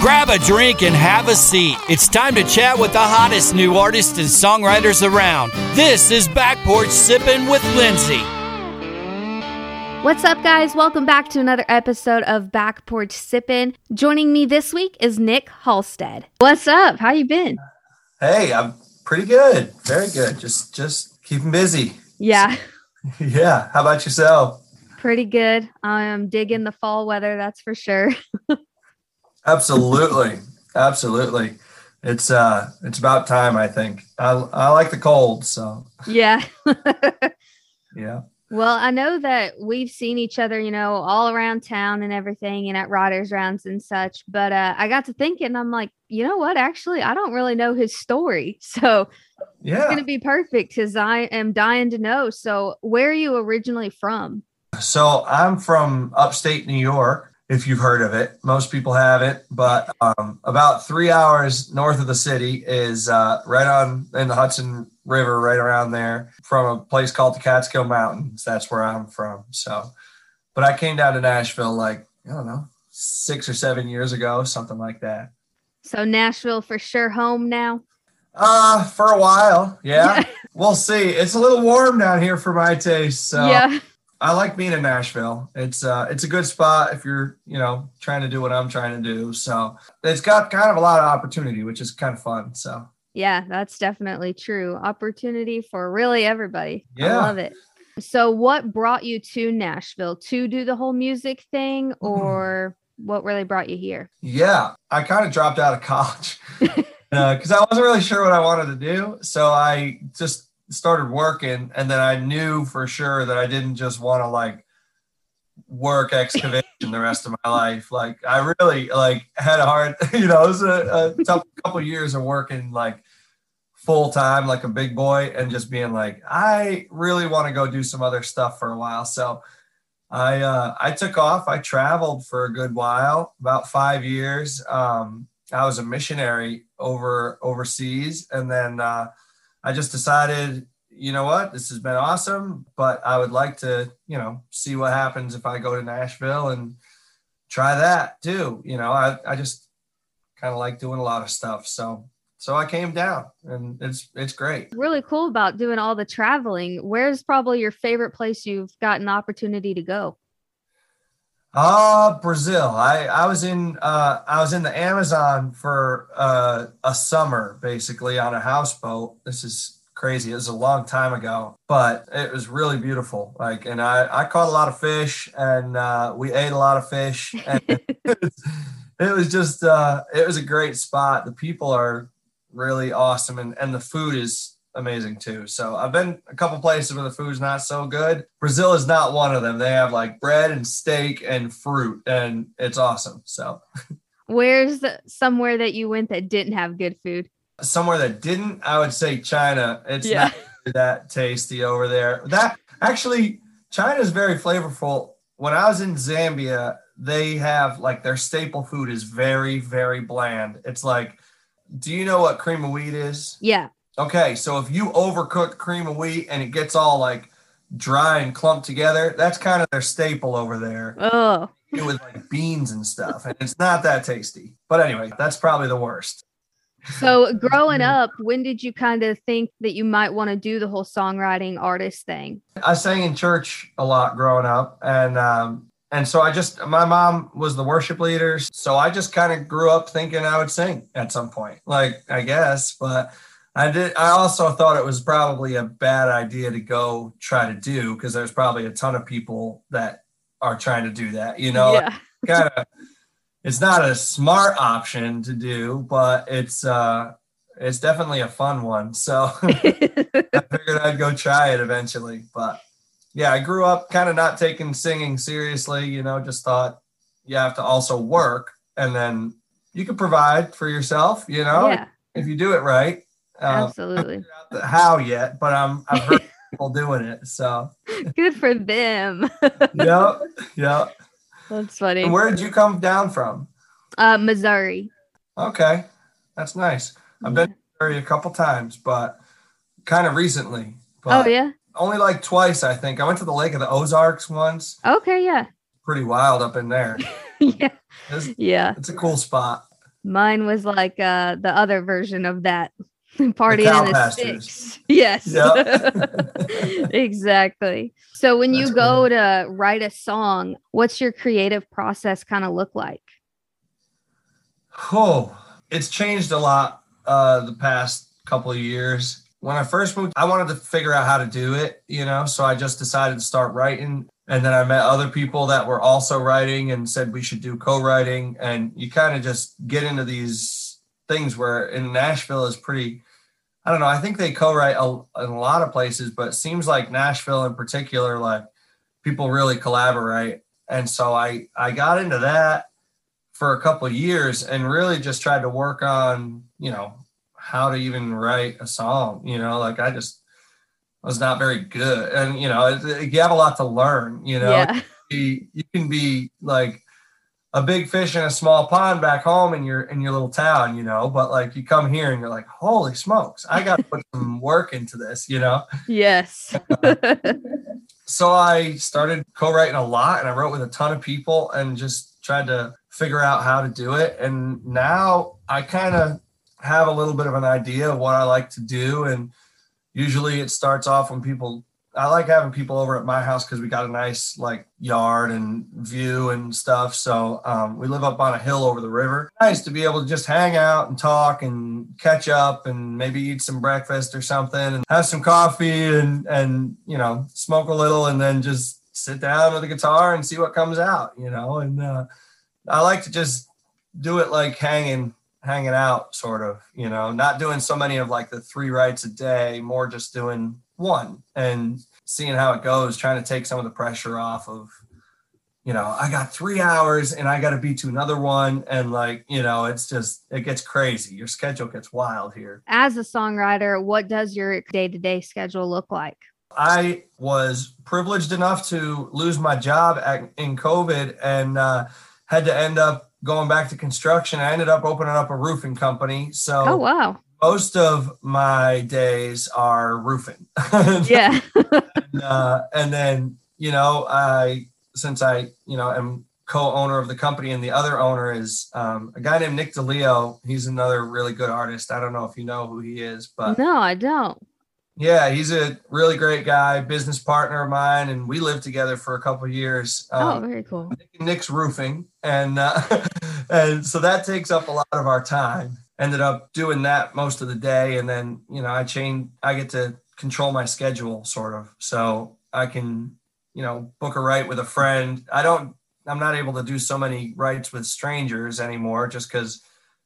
Grab a drink and have a seat. It's time to chat with the hottest new artists and songwriters around. This is Back Porch Sippin' with Lindsay. What's up, guys? Welcome back to another episode of Back Porch Sippin'. Joining me this week is Nick Halstead. What's up? How you been? Hey, I'm pretty good. Very good. Just just keeping busy. Yeah, Yeah. How about yourself? pretty good. I'm digging the fall weather, that's for sure. Absolutely. Absolutely. It's uh it's about time, I think. I I like the cold, so yeah. yeah. well, I know that we've seen each other, you know, all around town and everything and at writers rounds and such, but uh I got to thinking I'm like, you know what? Actually, I don't really know his story. So, yeah. it's going to be perfect cuz I am dying to know. So, where are you originally from? So I'm from upstate New York, if you've heard of it. Most people haven't, but um, about three hours north of the city is uh, right on in the Hudson River, right around there, from a place called the Catskill Mountains. That's where I'm from. So, but I came down to Nashville like I don't know six or seven years ago, something like that. So, Nashville for sure home now. Uh, for a while, yeah. We'll see. It's a little warm down here for my taste. So yeah. I like being in Nashville. It's uh it's a good spot if you're, you know, trying to do what I'm trying to do. So it's got kind of a lot of opportunity, which is kind of fun. So Yeah, that's definitely true. Opportunity for really everybody. I Yeah. love it. So, what brought you to Nashville to do the whole music thing, Mm-hmm. or what really brought you here? yeah, I kind of dropped out of college because I wasn't really sure what I wanted to do. So I just started working, and then I knew for sure that I didn't just want to like work excavation the rest of my life. Like I really like had a hard, you know, it was a, a tough couple years of working like full time, like a big boy, and just being like, I really want to go do some other stuff for a while. So I uh, I took off. I traveled for a good while, about five years. Um, I was a missionary over overseas, and then uh, I just decided, you know what, this has been awesome, but I would like to, you know, see what happens if I go to Nashville and try that too. You know, I I just kind of like doing a lot of stuff, so so I came down, and it's it's great. Really cool about doing all the traveling. Where's probably your favorite place you've gotten the opportunity to go? Uh Brazil. I I was in uh I was in the Amazon for uh a summer basically on a houseboat. This is crazy. It was a long time ago, but it was really beautiful. Like and I I caught a lot of fish and uh we ate a lot of fish and it was, it was just uh it was a great spot. The people are really awesome and and the food is amazing too. So I've been a couple places where the food's not so good. Brazil is not one of them. They have like bread and steak and fruit, and it's awesome. So Where's the, somewhere that you went that didn't have good food? Somewhere that didn't, I would say China. It's Yeah. not that tasty over there. That actually, China is very flavorful. When I was in Zambia, they have like their staple food is very, very bland. It's like, do you know what cream of wheat is? Yeah. Okay, so if you overcook cream of wheat and it gets all like dry and clumped together, that's kind of their staple over there Oh, with like beans and stuff. And it's not that tasty. But anyway, that's probably the worst. So growing up, when did you kind of think that you might want to do the whole songwriting artist thing? I sang in church a lot growing up and um and so I just my mom was the worship leader, so I just kind of grew up thinking I would sing at some point. Like I guess, but I did I also thought it was probably a bad idea to go try to do because there's probably a ton of people that are trying to do that, you know. yeah. kind of it's not a smart option to do but it's uh it's definitely a fun one so i figured i'd go try it eventually but yeah i grew up kind of not taking singing seriously you know just thought you have to also work and then you can provide for yourself you know yeah, if you do it right um, absolutely. how yet but i'm i've heard people doing it so Good for them. yep. yeah That's funny. and where did you come down from Uh, Missouri. Okay, that's nice. I've been to Missouri a couple times, but kind of recently. But Oh yeah. Only like twice, I think. I went to the Lake of the Ozarks once. Okay. Yeah. Pretty wild up in there. yeah. It's, Yeah. it's a cool spot. Mine was like uh the other version of that. Partying in the sticks. Yes. Yep. exactly. So when you That's go to write a song, what's your creative process kind of look like? Oh, it's changed a lot uh, the past couple of years. When I first moved, I wanted to figure out how to do it, you know, so I just decided to start writing. And then I met other people that were also writing and said we should do co-writing. And you kind of just get into these things where in Nashville is pretty, I don't know, I think they co-write a, in a lot of places, but it seems like Nashville in particular, like people really collaborate. And so I, I got into that for a couple of years and really just tried to work on, you know, how to even write a song, you know, like I just was not very good. And, you know, you have a lot to learn, you know, yeah. be, you can be like a big fish in a small pond back home in your, in your little town, you know, but like you come here and you're like, holy smokes, I got to put some work into this, you know? Yes. so I started co-writing a lot and I wrote with a ton of people and just tried to figure out how to do it. And now I kind of have a little bit of an idea of what I like to do. And usually it starts off when people I like having people over at my house because we got a nice like yard and view and stuff. So um, we live up on a hill over the river. Nice to be able to just hang out and talk and catch up and maybe eat some breakfast or something and have some coffee and and you know smoke a little and then just sit down with a guitar and see what comes out. You know, and uh, I like to just do it like hanging hanging out sort of you know not doing so many of like the three rides a day more just doing one and seeing how it goes trying to take some of the pressure off of you know i got three hours and i got to be to another one. And like you know it's just it gets crazy. Your schedule gets wild here. As a songwriter, what does your day to day schedule look like? I was privileged enough to lose my job at, in COVID and uh, had to end up going back to construction. I ended up opening up a roofing company. So Oh, wow. most of my days are roofing. Yeah. and, uh, and then, you know, I, since I, you know, am co-owner of the company and the other owner is um, a guy named Nick DeLeo. He's another really good artist. I don't know if you know who he is, but no, I don't. Yeah, he's a really great guy, business partner of mine, and we lived together for a couple of years. oh, Um, very cool. Nick- Nick's roofing, and uh, and so that takes up a lot of our time. Ended up doing that most of the day, and then you know I change. I get to control my schedule, sort of, so I can you know book a write with a friend. I don't. I'm not able to do so many writes with strangers anymore, just because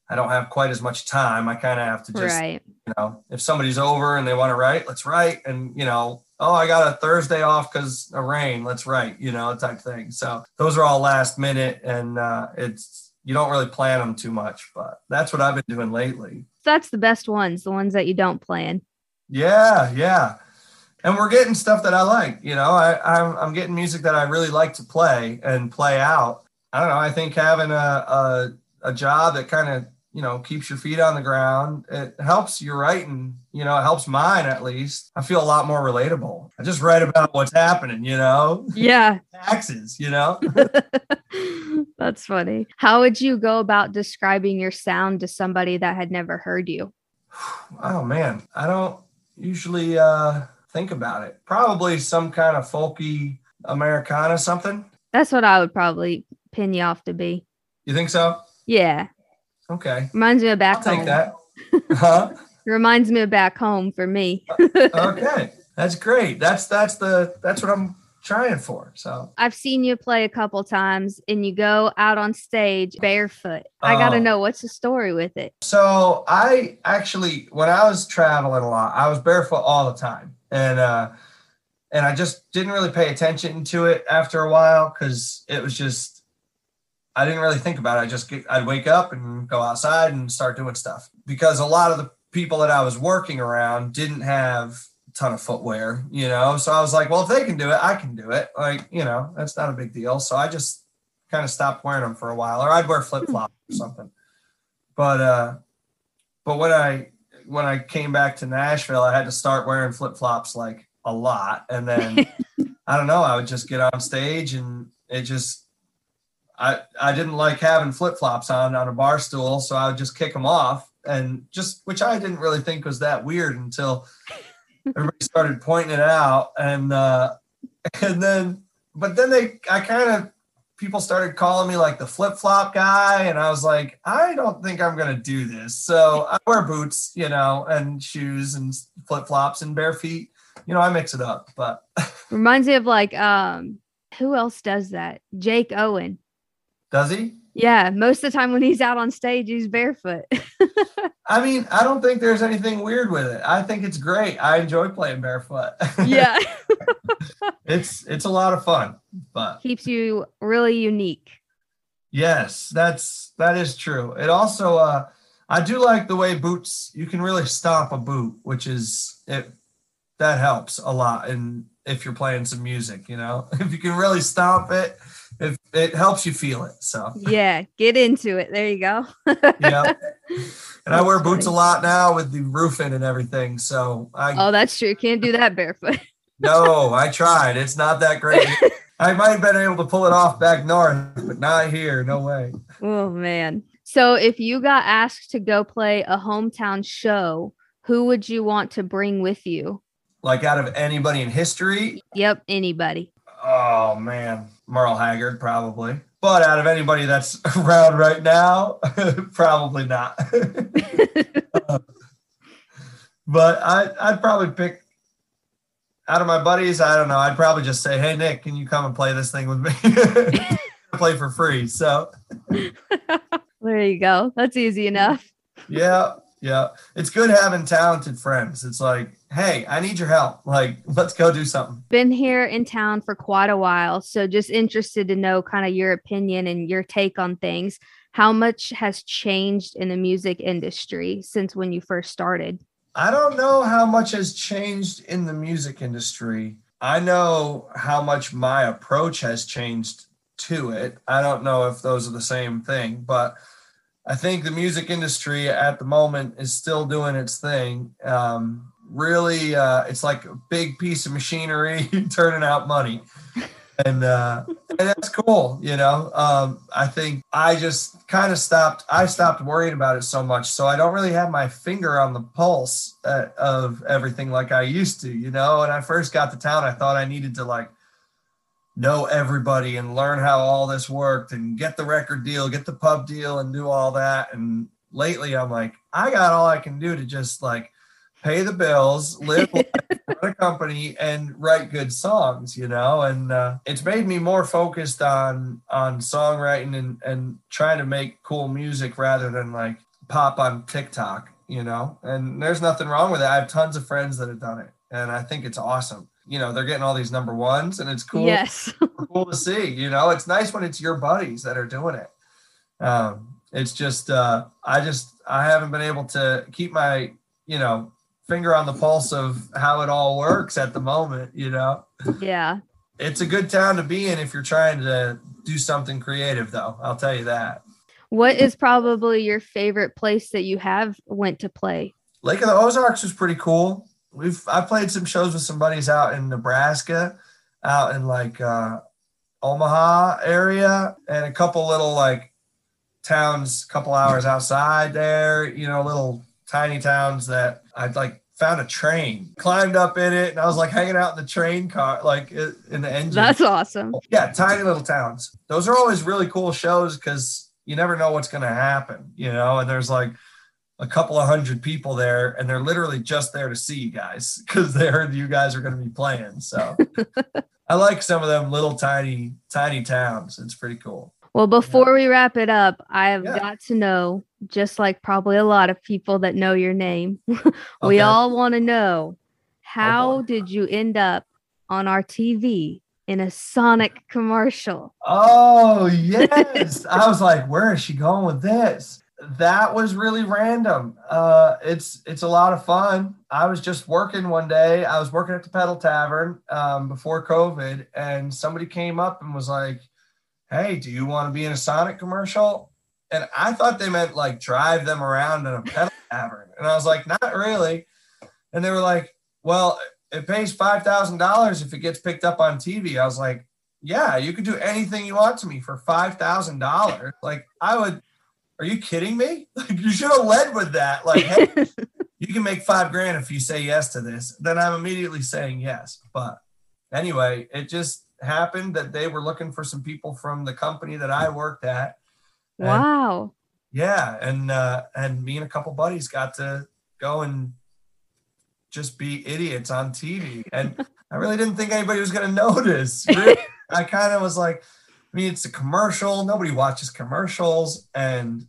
I don't have quite as much time. I kind of have to just right. you know, if somebody's over and they want to write, let's write. And, you know, oh, I got a Thursday off because of rain, let's write, you know, type thing. So those are all last minute and uh, it's, you don't really plan them too much, but that's what I've been doing lately. That's the best ones, the ones that you don't plan. Yeah, yeah. And we're getting stuff that I like, you know, I, I'm, I'm getting music that I really like to play and play out. I don't know. I think having a, a, a job that kind of, you know, keeps your feet on the ground, it helps your writing, you know, it helps mine at least. I feel a lot more relatable. I just write about what's happening, you know, Yeah. taxes, you know. That's funny. How would you go about describing your sound to somebody that had never heard you? Oh man, I don't usually uh think about it. Probably some kind of folky Americana something. That's what I would probably pin you off to be. You think so? Yeah. Okay. Reminds me of back home. I'll take that. Huh? Reminds me of back home for me. okay. That's great. That's that's the that's what I'm trying for. So I've seen you play a couple times and you go out on stage barefoot. I got to Oh. know what's the story with it. so I actually when I was traveling a lot, I was barefoot all the time. And uh and I just didn't really pay attention to it after a while because it was just I didn't really think about it. I just get, I'd wake up and go outside and start doing stuff because a lot of the people that I was working around didn't have a ton of footwear, you know. So I was like, well, if they can do it, I can do it. Like, you know, that's not a big deal. So I just kind of stopped wearing them for a while, or I'd wear flip flops or something. But uh, but when I when I came back to Nashville, I had to start wearing flip flops like a lot, and then I don't know, I would just get on stage and it just I, I didn't like having flip flops on on a bar stool, so I would just kick them off, and just which I didn't really think was that weird until everybody started pointing it out, and uh, and then but then they I kind of people started calling me like the flip flop guy, and I was like, I don't think I'm gonna do this. So I wear boots, you know, and shoes and flip flops and bare feet. You know, I mix it up, but Reminds me of like um who else does that? Jake Owen. Does he? Yeah, most of the time when he's out on stage, he's barefoot. I mean, I don't think there's anything weird with it. I think it's great. I enjoy playing barefoot. yeah, it's it's a lot of fun. But keeps you really unique. yes, that's that is true. It also uh I do like the way boots you can really stomp a boot, which is it that helps a lot and if you're playing some music, you know. If you can really stomp it, it, helps you feel it. So Yeah, get into it. There you go. yeah. And I wear boots a lot now with the roofing and everything. So I Oh, that's true. Can't do that barefoot. No, I tried. It's not that great. I might have been able to pull it off back north, but not here. No way. Oh man. So if you got asked to go play a hometown show, who would you want to bring with you? Like out of anybody in history, Yep, anybody. Oh man, Merle Haggard probably. But out of anybody that's around right now, probably not. but I, I'd probably pick out of my buddies. I don't know. I'd probably just say, "Hey Nick, can you come and play this thing with me? play for free." So there you go. That's easy enough. yeah yeah. It's good having talented friends. It's like hey i need your help. Like let's go do something. Been here in town for quite a while, so just interested to know kind of your opinion and your take on things. How much has changed in the music industry since when you first started? i don't know how much has changed in the music industry. I know how much my approach has changed to it. I don't know if those are the same thing but i think the music industry at the moment is still doing its thing. Um, really uh, it's like a big piece of machinery turning out money. And uh and that's cool you know? Um i think i just kind of stopped i stopped worrying about it so much so i don't really have my finger on the pulse uh, of everything like i used to you know? When i first got to town i thought i needed to like know everybody and learn how all this worked and get the record deal get the pub deal and do all that. And lately i'm like i got all i can do to just like pay the bills live life, run a company and write good songs you know? And uh, it's made me more focused on on songwriting and and trying to make cool music rather than like pop on tiktok you know? And there's nothing wrong with it. I have tons of friends that have done it and i think it's awesome you know they're getting all these number ones and it's cool Yes. cool to see. You know, it's nice when it's your buddies that are doing it. Um, it's just uh, I just I haven't been able to keep my you know finger on the pulse of how it all works at the moment. You know, yeah. it's a good town to be in if you're trying to do something creative, though. I'll tell you that. What is probably your favorite place that you have went to play? Lake of the Ozarks was pretty cool. We've I played some shows with some buddies out in Nebraska, out in like uh, Omaha area, and a couple little like towns, a couple hours outside there. You know, little tiny towns that I'd like found a train, climbed up in it, and I was like hanging out in the train car, like in the engine. That's awesome. yeah, tiny little towns. Those are always really cool shows because you never know what's going to happen, you know. And there's like a couple of hundred people there, and they're literally just there to see you guys because they heard you guys are going to be playing. So I like some of them little tiny, tiny towns. It's pretty cool. Well, before we wrap it up, I have Yeah. got to know, just like probably a lot of people that know your name, we Okay. all want to know oh, how boy. did you end up on our TV in a Sonic commercial? Oh yes, I was like, where is she going with this? That was really random. Uh, it's it's a lot of fun. I was just working one day. I was working at the Pedal Tavern um, before COVID, and somebody came up and was like, "Hey, do you want to be in a Sonic commercial?" And I thought they meant like drive them around in a pedal tavern, and I was like, "Not really." And they were like, "Well, it pays five thousand dollars if it gets picked up on TV." I was like, yeah, you could do anything you want to me for five thousand dollars. Like I would. Are you kidding me? Like you should have led with that. Like, hey, you can make five grand if you say yes to this. Then I'm immediately saying yes. But anyway, it just happened that they were looking for some people from the company that I worked at. And wow. yeah, and uh, and me and a couple buddies got to go and just be idiots on TV, and I really didn't think anybody was going to notice. Really, I kind of was like, I mean, it's a commercial. Nobody watches commercials, and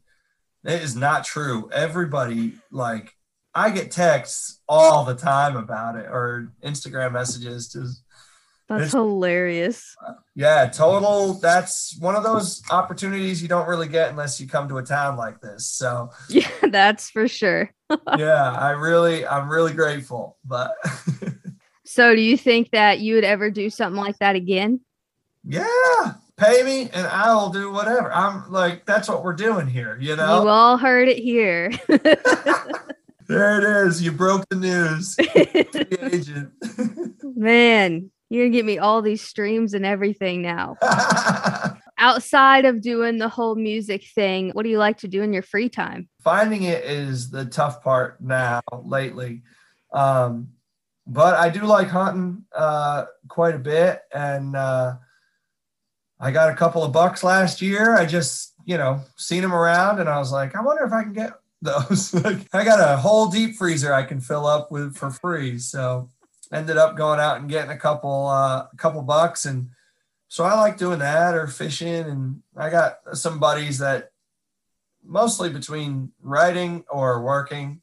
it is not true. Everybody like I get texts all the time about it or Instagram messages. Just That's hilarious. yeah, total. That's one of those opportunities you don't really get unless you come to a town like this. So Yeah, that's for sure. yeah, I really, I'm really grateful. But So, do you think that you would ever do something like that again? yeah, pay me and I'll do whatever. I'm like, that's what we're doing here. You know? You all heard it here. there it is. You broke the news. The agent. Man, you're gonna get me all these streams and everything now. Outside of doing the whole music thing, what do you like to do in your free time? Finding it is the tough part now lately. Um, but I do like hunting uh, quite a bit. And uh, I got a couple of bucks last year. I just, you know, seen them around and I was like, I wonder if I can get those. I got a whole deep freezer I can fill up with for free. So ended up going out and getting a couple, uh, a couple bucks. And so I like doing that or fishing. And I got some buddies that mostly between writing or working.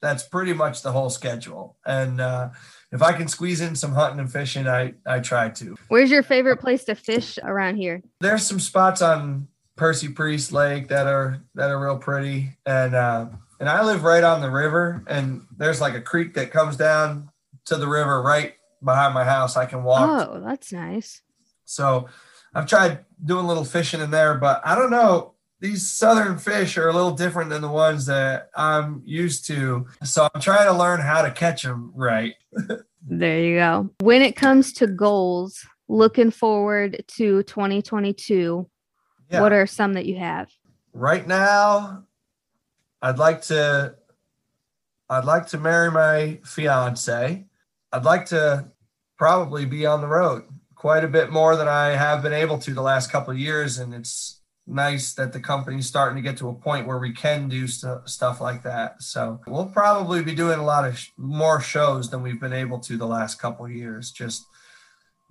That's pretty much the whole schedule. And uh, if I can squeeze in some hunting and fishing, I I try to. Where's your favorite place to fish around here? There's some spots on Percy Priest Lake that are that are real pretty, and uh, and I live right on the river, and there's like a creek that comes down to the river right behind my house. I can walk Oh, that's nice. So I've tried doing a little fishing in there, but I don't know. These southern fish are a little different than the ones that I'm used to. So I'm trying to learn how to catch them right. There you go. When it comes to goals, looking forward to 2022, Yeah. what are some that you have? right now, I'd like to I'd like to marry my fiance. I'd like to probably be on the road quite a bit more than I have been able to the last couple of years and it's nice that the company's starting to get to a point where we can do stu- stuff like that. So, we'll probably be doing a lot of sh- more shows than we've been able to the last couple years just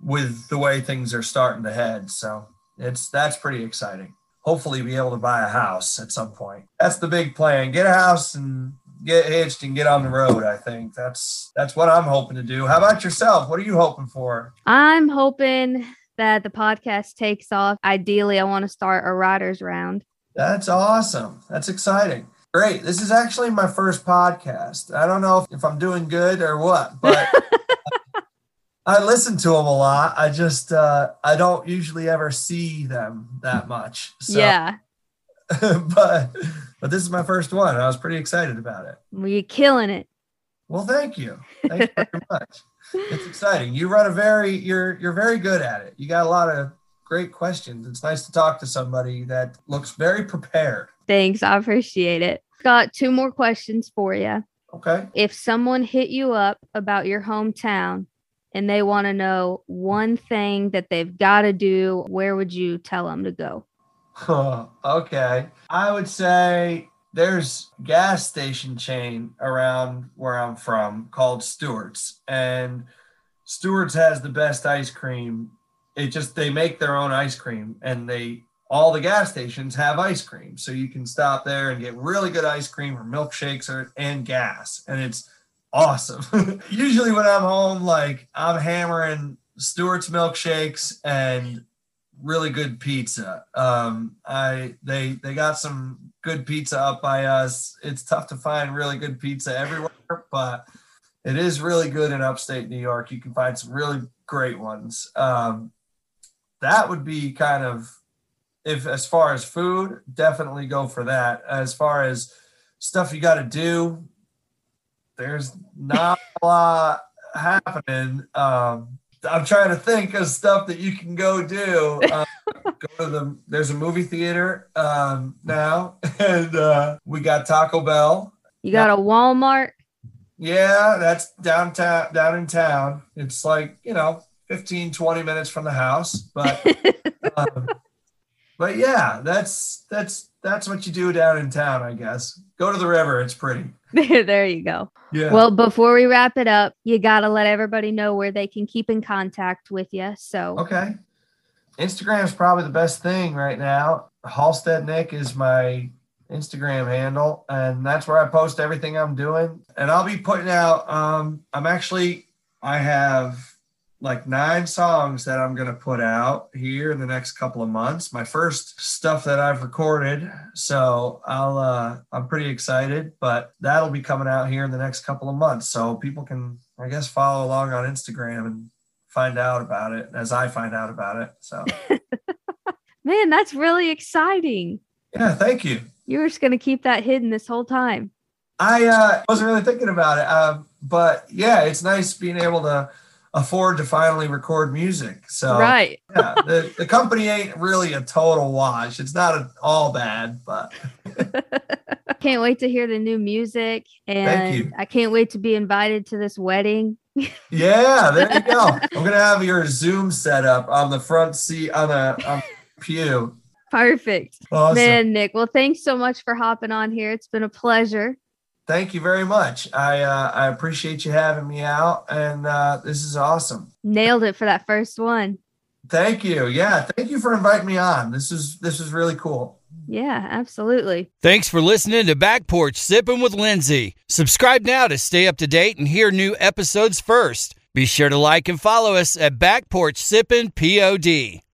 with the way things are starting to head. So, it's that's pretty exciting hopefully be able to buy a house at some point. That's the big plan. Get a house and get hitched and get on the road. I think that's that's what I'm hoping to do. How about yourself? What are you hoping for? I'm hoping that the podcast takes off. Ideally, I want to start a writer's round. That's awesome. That's exciting. Great. This is actually my first podcast. I don't know if, if I'm doing good or what, but I listen to them a lot. I just uh, I don't usually ever see them that much. So, Yeah, but but this is my first one. I was pretty excited about it. we're killing it. Well, thank you. Thank you very much. It's exciting. You run a very you're you're very good at it. You got a lot of great questions. It's nice to talk to somebody that looks very prepared. Thanks. I appreciate it. Got two more questions for you. Okay. If someone hit you up about your hometown and they want to know one thing that they've got to do, where would you tell them to go? okay. I would say there's gas station chain around where I'm from called Stewart's and Stewart's has the best ice cream. It just they make their own ice cream and they all the gas stations have ice cream. So you can stop there and get really good ice cream or milkshakes or and gas and it's awesome. Usually when I'm home like I'm hammering Stewart's milkshakes and really good pizza. Um, I they they got some good pizza up by us. It's tough to find really good pizza everywhere, but it is really good in upstate New York. You can find some really great ones. Um, that would be kind of if as far as food, definitely go for that. As far as stuff you got to do, there's not a lot happening. Um, I'm trying to think of stuff that you can go do. Uh, go to the there's a movie theater um, now, and uh, we got Taco Bell. You got a Walmart. Yeah, that's downtown down in town. It's like, you know, 15, 20 minutes from the house. But um, but yeah, that's that's that's what you do down in town, I guess. Go to the river, it's pretty. there you go. Yeah. Well, before we wrap it up, you got to let everybody know where they can keep in contact with you. So, okay. Instagram is probably the best thing right now. Halstead Nick is my Instagram handle, and that's where I post everything I'm doing. And I'll be putting out. Um, I'm actually I have like nine songs that I'm gonna put out here in the next couple of months. My first stuff that I've recorded, so I'll uh, I'm pretty excited. But that'll be coming out here in the next couple of months, so people can I guess follow along on Instagram and find out about it as I find out about it. So. Man, that's really exciting. Yeah, thank you. You were just going to keep that hidden this whole time. I uh, wasn't really thinking about it, um, but yeah, it's nice being able to afford to finally record music. So right, yeah, the, the company ain't really a total wash. It's not at all bad, but I can't wait to hear the new music, and I can't wait to be invited to this wedding. yeah, there you go. I'm gonna have your Zoom set up on the front seat on the on the pew. Perfect. Awesome. Man, Nick. Well, thanks so much for hopping on here. It's been a pleasure. Thank you very much. I uh, I appreciate you having me out, and uh, this is awesome. Nailed it for that first one. Thank you. Yeah, thank you for inviting me on. This is this is really cool. Yeah, absolutely. Thanks for listening to Back Porch Sipping with Lindsay. Subscribe now to stay up to date and hear new episodes first. Be sure to like and follow us at Back Porch Sipping POD.